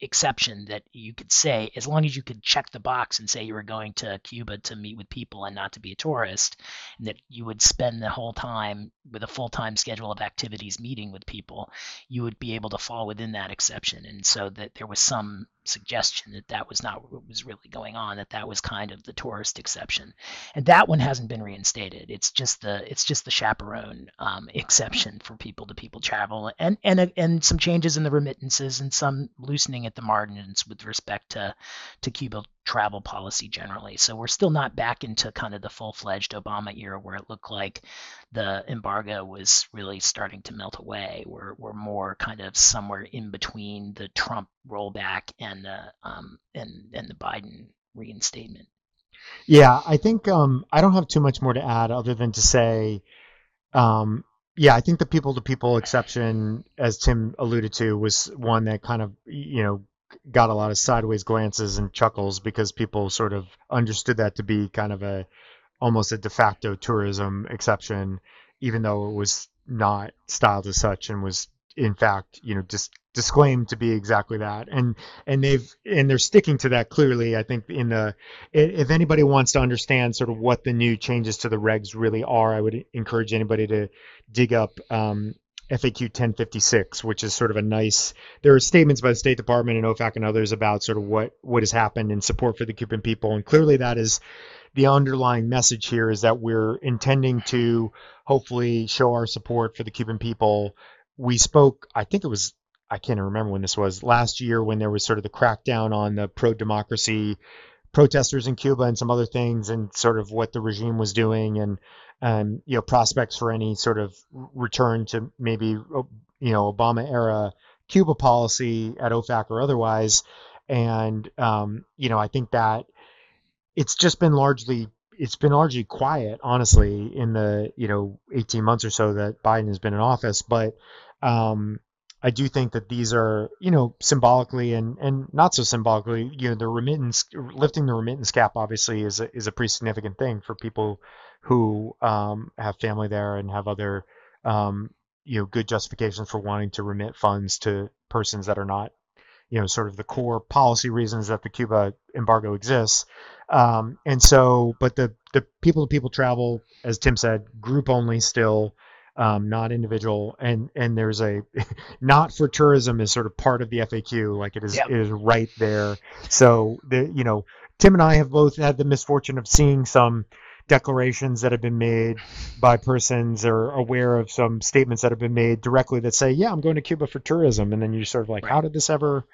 exception that you could say as long as you could check the box and say you were going to Cuba to meet with people and not to be a tourist and that you would spend the whole time with a full-time schedule of activities meeting with people you would be able to fall within that exception. And so that there was some suggestion that that was not what was really going on that that was kind of the tourist exception. And that one hasn't been reinstated. It's just the it's just the chaperone um, exception for people to people travel and and and some changes in the remittances and some loosening at the margins with respect to to Cuba travel policy generally. So we're still not back into kind of the full-fledged Obama era where it looked like the embargo was really starting to melt away. We're we're more kind of somewhere in between the Trump rollback and the um, and and the Biden reinstatement. Yeah, I think um, I don't have too much more to add other than to say, um, yeah, I think the people to people exception, as Tim alluded to, was one that kind of you know got a lot of sideways glances and chuckles because people sort of understood that to be kind of a almost a de facto tourism exception, even though it was not styled as such and was in fact, you know, just disclaimed to be exactly that. And and they've and they're sticking to that clearly. I think in the if anybody wants to understand sort of what the new changes to the regs really are, I would encourage anybody to dig up um, FAQ 1056, which is sort of a nice. There are statements by the State Department and OFAC and others about sort of what what has happened in support for the Cuban people, and clearly that is the underlying message here is that we're intending to hopefully show our support for the Cuban people. We spoke, I think it was, I can't remember when this was, last year when there was sort of the crackdown on the pro democracy protesters in Cuba and some other things and sort of what the regime was doing and um, you know prospects for any sort of return to maybe you know Obama era Cuba policy at OFAC or otherwise. And um, you know I think that it's just been largely it's been largely quiet, honestly, in the you know 18 months or so that Biden has been in office. But um, I do think that these are, you know, symbolically and, and not so symbolically, you know, the remittance lifting the remittance cap obviously is a, is a pretty significant thing for people who um, have family there and have other, um, you know, good justifications for wanting to remit funds to persons that are not you know, sort of the core policy reasons that the Cuba embargo exists. Um, and so, but the the people to people travel, as Tim said, group only still. Um, not individual, and and there's a not for tourism is sort of part of the FAQ, like it is Yep. it is right there. So the you know Tim and I have both had the misfortune of seeing some declarations that have been made by persons or aware of some statements that have been made directly that say, "Yeah, I'm going to Cuba for tourism," and then you're sort of like, Right. "How did this ever?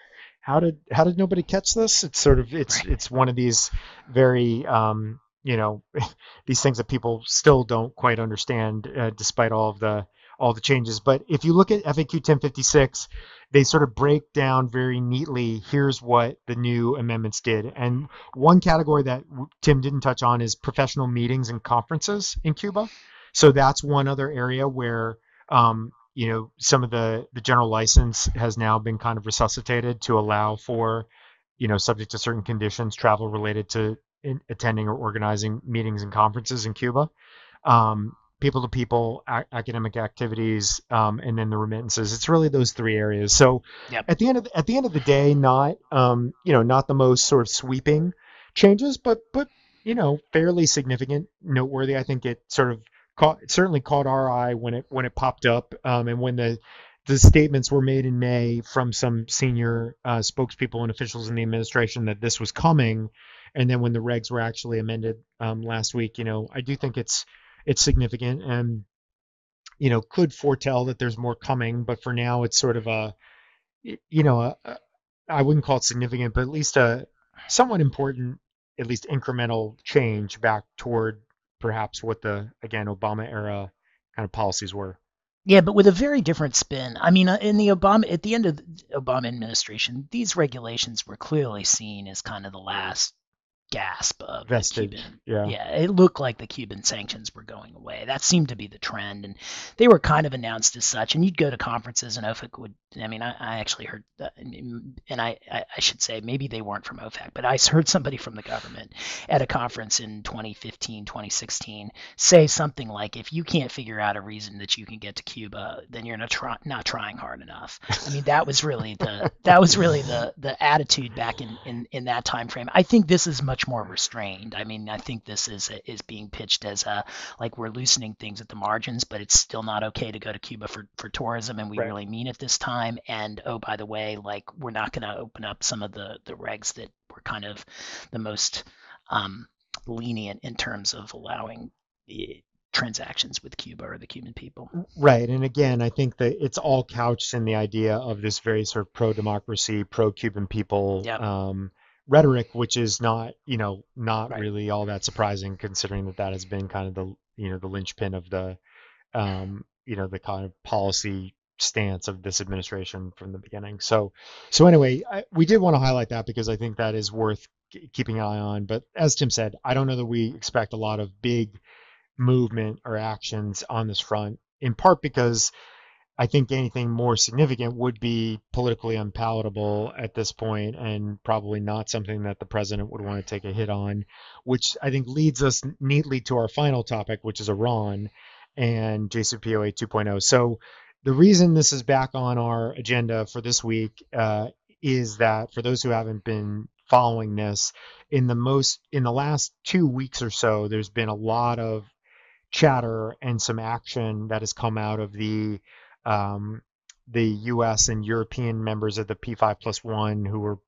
How did how did nobody catch this?" It's sort of it's Right. it's one of these very um, you know these things that people still don't quite understand uh, despite all of the all the changes. But if you look at FAQ 1056, they sort of break down very neatly. Here's what the new amendments did, and one category that Tim didn't touch on is professional meetings and conferences in Cuba. So that's one other area where um, you know some of the the general license has now been kind of resuscitated to allow for you know subject to certain conditions travel related to in, attending or organizing meetings and conferences in Cuba. Um, people to people academic activities um, and then the remittances it's really those three areas so Yep. at the end of the, at the end of the day not um, you know not the most sort of sweeping changes but but you know fairly significant noteworthy i think it sort of caught it certainly caught our eye when it when it popped up um, and when the the statements were made in May from some senior uh, spokespeople and officials in the administration that this was coming, and then when the regs were actually amended um, last week, you know, I do think it's it's significant and you know could foretell that there's more coming, but for now it's sort of a you know I wouldn't call it significant, but at least a somewhat important, at least incremental change back toward perhaps what the again Obama era kind of policies were. Yeah, but with a very different spin. I mean, uh, in the Obama at the end of the Obama administration, these regulations were clearly seen as kind of the last gasp of the Cuban. yeah. Yeah, it looked like the Cuban sanctions were going away. That seemed to be the trend, and they were kind of announced as such. And you'd go to conferences, and OFAC would. I mean, I, I actually heard, that, and I, I, I should say maybe they weren't from OFAC, but I heard somebody from the government at a conference in 2015, 2016 say something like, "If you can't figure out a reason that you can get to Cuba, then you're not try, not trying hard enough." I mean, that was really the that was really the the attitude back in in in that time frame. I think this is much more restrained. I mean, I think this is is being pitched as a like we're loosening things at the margins, but it's still not okay to go to Cuba for for tourism, and we Right. really mean it this time. And oh, by the way, like we're not going to open up some of the the regs that were kind of the most um, lenient in terms of allowing eh, transactions with Cuba or the Cuban people. Right, and again, I think that it's all couched in the idea of this very sort of pro-democracy, pro-Cuban people Yep. um, rhetoric, which is not, you know, not Right. really all that surprising, considering that that has been kind of the, you know, the linchpin of the, um, you know, the kind of policy stance of this administration from the beginning. So, so anyway, I, we did want to highlight that because I think that is worth keeping an eye on. But as Tim said, I don't know that we expect a lot of big movement or actions on this front, in part because I think anything more significant would be politically unpalatable at this point and probably not something that the president would want to take a hit on, which I think leads us neatly to our final topic, which is Iran and JCPOA 2.0. So the reason this is back on our agenda for this week uh, is that for those who haven't been following this, in the most in the last two weeks or so, there's been a lot of chatter and some action that has come out of the um, the U.S. and European members of the P5 plus one who were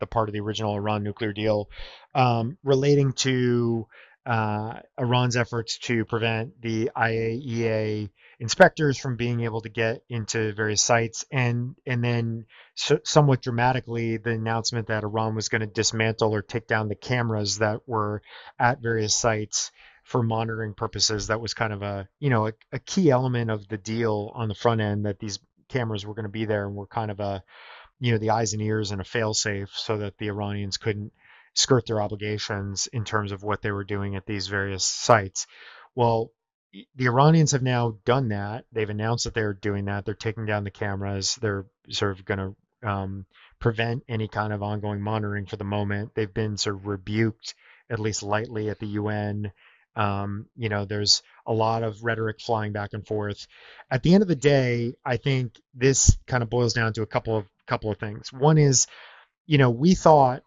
the part of the original Iran nuclear deal, um, relating to uh, Iran's efforts to prevent the IAEA inspectors from being able to get into various sites, and and then so, somewhat dramatically the announcement that Iran was going to dismantle or take down the cameras that were at various sites for monitoring purposes. That was kind of a you know a, a key element of the deal on the front end that these cameras were going to be there and were kind of a you know the eyes and ears and a failsafe so that the Iranians couldn't skirt their obligations in terms of what they were doing at these various sites. Well, the Iranians have now done that. They've announced that they're doing that. They're taking down the cameras. They're sort of going to um, prevent any kind of ongoing monitoring for the moment. They've been sort of rebuked, at least lightly, at the UN. Um, you know, there's a lot of rhetoric flying back and forth. At the end of the day, I think this kind of boils down to a couple of couple of things. One is, you know, we thought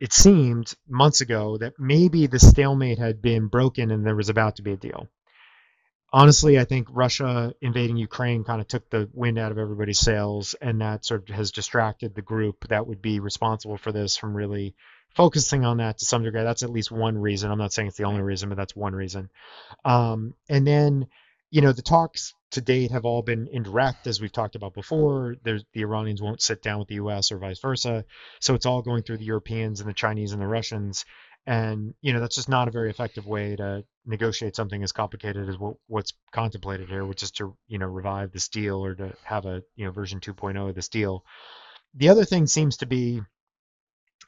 it seemed months ago that maybe the stalemate had been broken and there was about to be a deal. Honestly, I think Russia invading Ukraine kind of took the wind out of everybody's sails, and that sort of has distracted the group that would be responsible for this from really focusing on that to some degree. That's at least one reason. I'm not saying it's the only reason, but that's one reason. Um, and then, you know, the talks to date have all been indirect, as we've talked about before. There's, the Iranians won't sit down with the U.S. or vice versa, so it's all going through the Europeans and the Chinese and the Russians. And you know that's just not a very effective way to negotiate something as complicated as what, what's contemplated here, which is to you know revive this deal or to have a you know version 2.0 of this deal. The other thing seems to be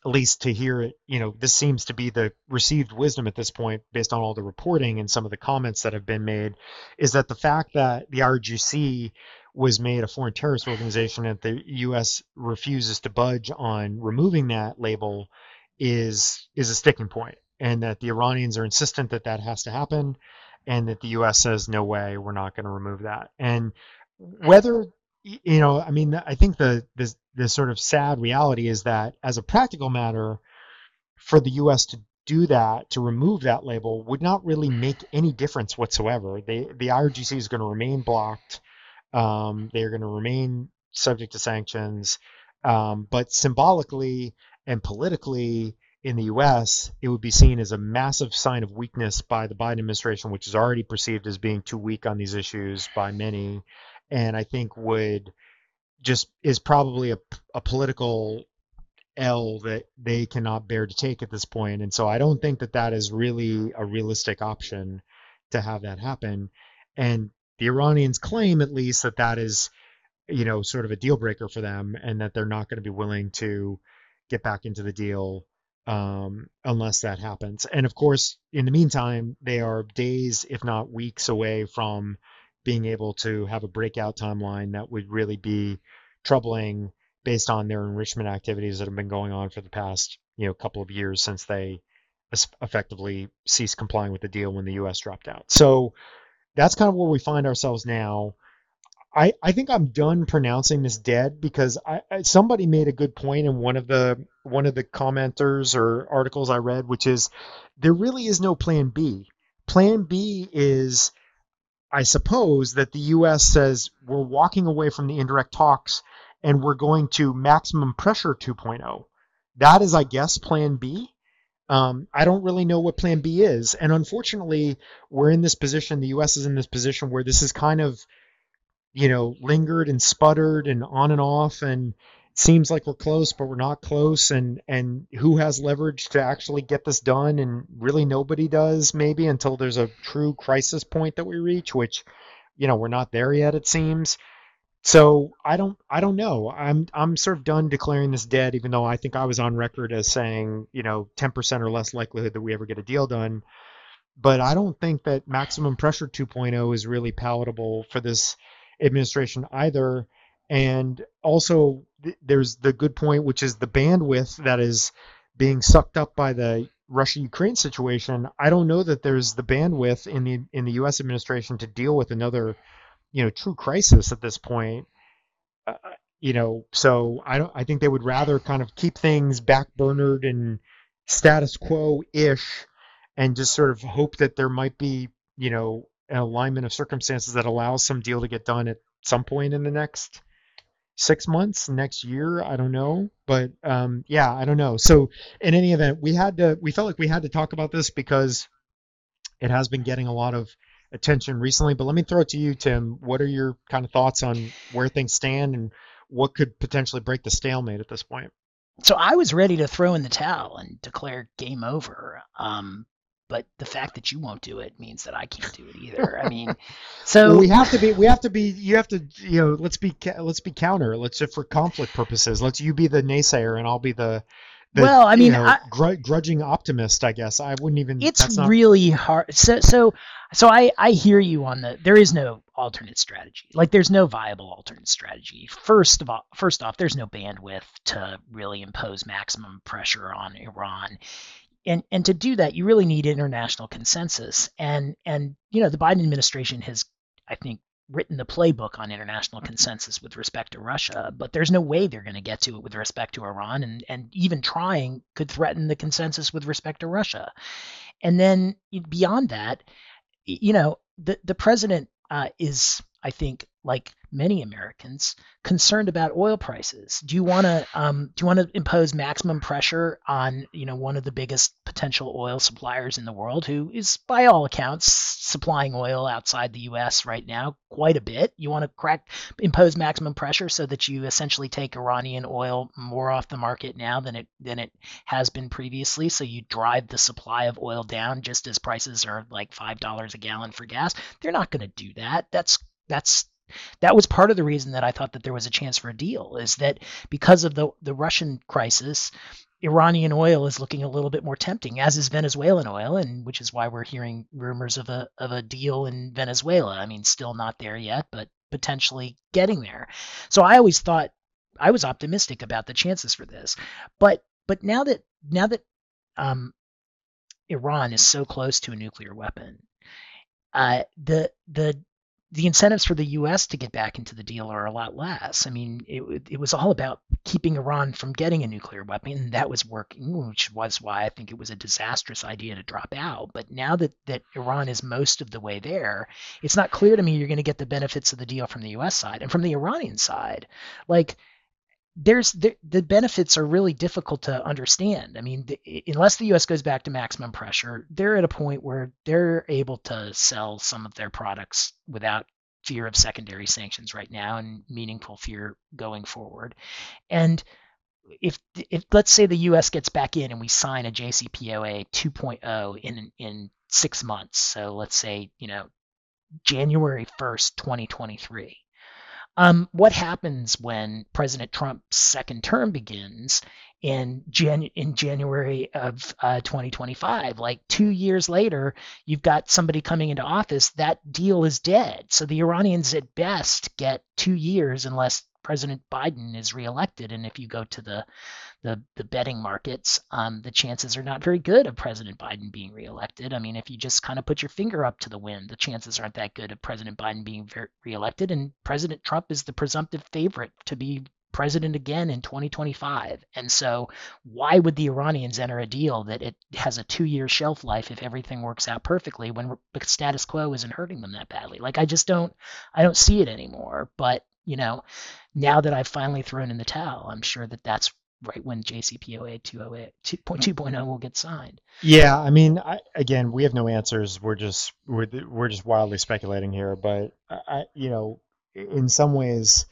at least to hear it, you know, this seems to be the received wisdom at this point, based on all the reporting and some of the comments that have been made, is that the fact that the IRGC was made a foreign terrorist organization and the U.S. refuses to budge on removing that label is is a sticking point, and that the Iranians are insistent that that has to happen, and that the U.S. says no way, we're not going to remove that, and whether you know, I mean, I think the the the sort of sad reality is that as a practical matter, for the U.S. to do that to remove that label would not really make any difference whatsoever. They the IRGC is going to remain blocked. Um, they are going to remain subject to sanctions, um, but symbolically and politically in the U.S., it would be seen as a massive sign of weakness by the Biden administration, which is already perceived as being too weak on these issues by many and I think would just is probably a, a political L that they cannot bear to take at this point. And so I don't think that that is really a realistic option to have that happen. And the Iranians claim, at least, that that is, you know, sort of a deal breaker for them, and that they're not going to be willing to get back into the deal um, unless that happens. And of course, in the meantime, they are days, if not weeks, away from being able to have a breakout timeline that would really be troubling based on their enrichment activities that have been going on for the past you know couple of years since they effectively ceased complying with the deal when the U.S. dropped out. So that's kind of where we find ourselves now. I, I think I'm done pronouncing this dead because I, I, somebody made a good point in one of the one of the commenters or articles I read, which is there really is no plan B. Plan B is I suppose that the U.S. says we're walking away from the indirect talks and we're going to maximum pressure 2.0. That is, I guess, plan B. Um, I don't really know what plan B is. And unfortunately, we're in this position, the U.S. is in this position where this is kind of, you know, lingered and sputtered and on and off. And seems like we're close, but we're not close. And and who has leverage to actually get this done? And really, nobody does. Maybe until there's a true crisis point that we reach, which you know we're not there yet. It seems. So I don't I don't know. I'm I'm sort of done declaring this dead, even though I think I was on record as saying you know 10% or less likelihood that we ever get a deal done. But I don't think that maximum pressure 2.0 is really palatable for this administration either. And also, th- there's the good point, which is the bandwidth that is being sucked up by the Russia-Ukraine situation. I don't know that there's the bandwidth in the in the U.S. administration to deal with another, you know, true crisis at this point. Uh, you know, so I don't. I think they would rather kind of keep things backburnered and status quo-ish, and just sort of hope that there might be, you know, an alignment of circumstances that allows some deal to get done at some point in the next six months next year i don't know but um, yeah i don't know. So in any event we had to we felt like we had to talk about this because it has been getting a lot of attention recently but let me throw it to you tim. What are your kind of thoughts on where things stand and what could potentially break the stalemate at this point? So I was ready to throw in the towel and declare game over. Um, but the fact that you won't do it means that I can't do it either. I mean, so well, we have to be we have to be you have to you know let's be let's be counter. Let's for conflict purposes. Let's you be the naysayer and I'll be the the, well, I mean, you know, I, gr- grudging optimist, I guess. I wouldn't even. It's not... really hard. So, so, so I, I hear you on the. There is no alternate strategy. Like, there's no viable alternate strategy. First of all, first off, there's no bandwidth to really impose maximum pressure on Iran and and to do that you really need international consensus and and you know the biden administration has i think written the playbook on international consensus with respect to Russia, but there's no way they're going to get to it with respect to Iran, and and even trying could threaten the consensus with respect to Russia. And then beyond that, you know, the the president uh, is, I think, like many Americans, concerned about oil prices. Do you want to um, do you want to impose maximum pressure on you know one of the biggest potential oil suppliers in the world, who is by all accounts supplying oil outside the U.S. right now quite a bit? You want to crack impose maximum pressure so that you essentially take Iranian oil more off the market now than it than it has been previously. So you drive the supply of oil down just as prices are like five dollars a gallon for gas. They're not going to do that. That's that's that was part of the reason that I thought that there was a chance for a deal is that because of the the Russian crisis, Iranian oil is looking a little bit more tempting, as is Venezuelan oil, and which is why we're hearing rumors of a of a deal in Venezuela. I mean, still not there yet, but potentially getting there. So I always thought I was optimistic about the chances for this, but but now that now that um, Iran is so close to a nuclear weapon, uh, the the the incentives for the U.S. to get back into the deal are a lot less. I mean, it, it was all about keeping Iran from getting a nuclear weapon, and that was working, which was why I think it was a disastrous idea to drop out. But now that, that Iran is most of the way there, it's not clear to me you're going to get the benefits of the deal from the U.S. side and from the Iranian side. Like, there's the, the benefits are really difficult to understand. I mean, the, unless the U.S. goes back to maximum pressure, they're at a point where they're able to sell some of their products without fear of secondary sanctions right now and meaningful fear going forward. And if if let's say the U.S. gets back in and we sign a JCPOA 2.0 in in six months, so let's say you know January 1st, 2023 um, what happens when President Trump's second term begins in Jan- in January of uh, 2025? Like two years later, you've got somebody coming into office. That deal is dead. So the Iranians at best get two years unless President Biden is reelected. And if you go to the the, the betting markets, um, the chances are not very good of President Biden being reelected. I mean, if you just kind of put your finger up to the wind, the chances aren't that good of President Biden being reelected. And President Trump is the presumptive favorite to be president again in 2025. And so, why would the Iranians enter a deal that it has a two-year shelf life if everything works out perfectly when the status quo isn't hurting them that badly? Like, I just don't, I don't see it anymore. But you know, now that I've finally thrown in the towel, I'm sure that that's right when JCPOA 2.0 mm. will get signed. Yeah, I mean, I, again, we have no answers. We're just we're we're just wildly speculating here, but I, you know, in some ways,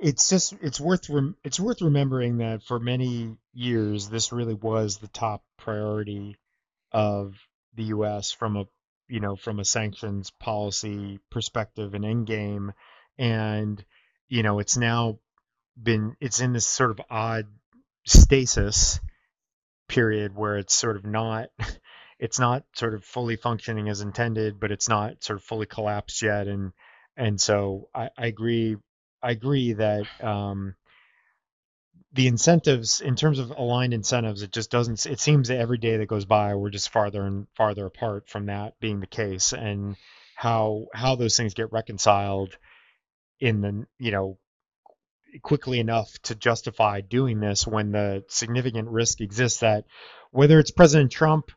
it's just it's worth rem- it's worth remembering that for many years this really was the top priority of the U.S. from a you know from a sanctions policy perspective and end game, and you know it's now been it's in this sort of odd stasis period where it's sort of not it's not sort of fully functioning as intended, but it's not sort of fully collapsed yet. And and so I, I agree I agree that um, the incentives in terms of aligned incentives, it just doesn't it seems that every day that goes by we're just farther and farther apart from that being the case and how how those things get reconciled in the you know quickly enough to justify doing this when the significant risk exists that whether it's President Trump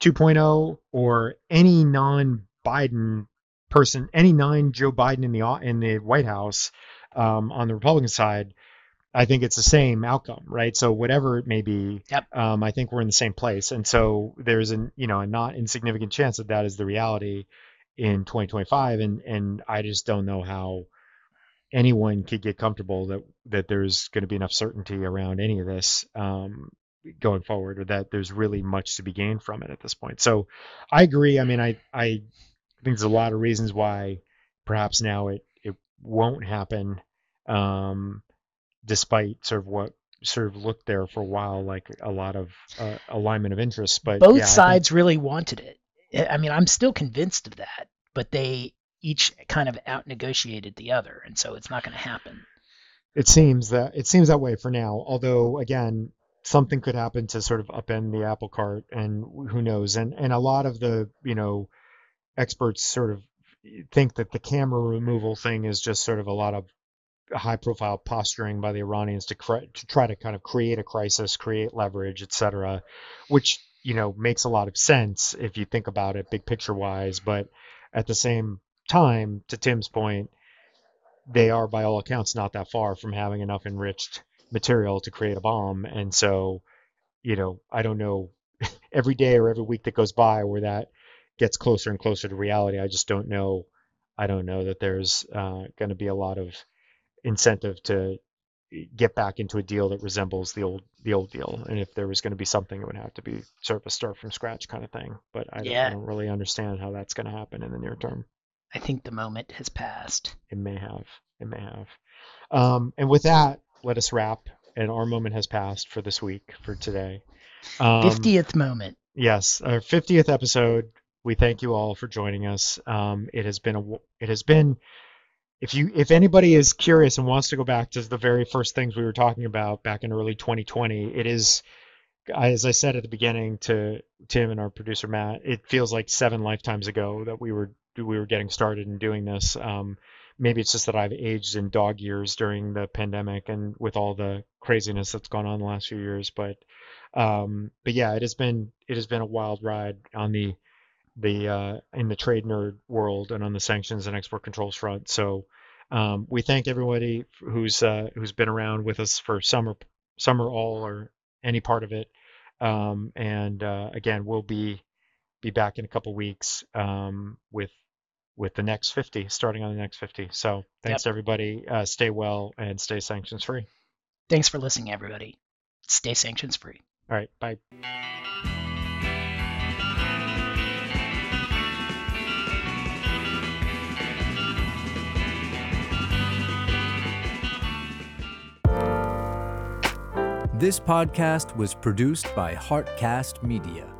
2.0 or any non-Biden person, any non-Joe Biden in the in the White House um, on the Republican side, I think it's the same outcome, right? So whatever it may be, yep. um, I think we're in the same place, and so there's an you know a not insignificant chance that that is the reality in 2025, and and I just don't know how anyone could get comfortable that that there's going to be enough certainty around any of this um, going forward, or that there's really much to be gained from it at this point. So I agree. I mean, I I think there's a lot of reasons why perhaps now it it won't happen, um, despite sort of what sort of looked there for a while like a lot of uh, alignment of interests. But both yeah, sides think... really wanted it. I mean, I'm still convinced of that, but they each kind of out negotiated the other, and so it's not going to happen. It seems that it seems that way for now. Although again, something could happen to sort of upend the apple cart, and who knows? And and a lot of the you know experts sort of think that the camera removal thing is just sort of a lot of high profile posturing by the Iranians to, cre- to try to kind of create a crisis, create leverage, etc., which you know makes a lot of sense if you think about it big picture wise. But at the same time, to Tim's point, they are by all accounts not that far from having enough enriched material to create a bomb, and so you know I don't know every day or every week that goes by where that gets closer and closer to reality. I just don't know. I don't know that there's uh, going to be a lot of incentive to get back into a deal that resembles the old the old deal. And if there was going to be something, it would have to be sort of a start from scratch kind of thing. But I, Yeah. don't, I don't really understand how that's going to happen in the near term. I think the moment has passed. It may have. It may have. Um, and with that, let us wrap. And our moment has passed for this week, for today. Um, 50th moment. Yes, our 50th episode. We thank you all for joining us. Um, it has been a. it has been if you if anybody is curious and wants to go back to the very first things we were talking about back in early 2020, it is as I said at the beginning to Tim and our producer Matt, it feels like seven lifetimes ago that we were we were getting started and doing this. Um, maybe it's just that I've aged in dog years during the pandemic and with all the craziness that's gone on the last few years, but um, but yeah, it has been it has been a wild ride on the the uh, in the trade nerd world and on the sanctions and export controls front. So um, we thank everybody who's uh, who's been around with us for summer summer all or any part of it. Um, and uh, again, we'll be be back in a couple weeks um, with with the next 50, starting on the next 50. So thanks everybody. Uh, stay well and stay sanctions free. Thanks for listening, everybody. Stay sanctions free. All right, bye. This podcast was produced by Heartcast Media.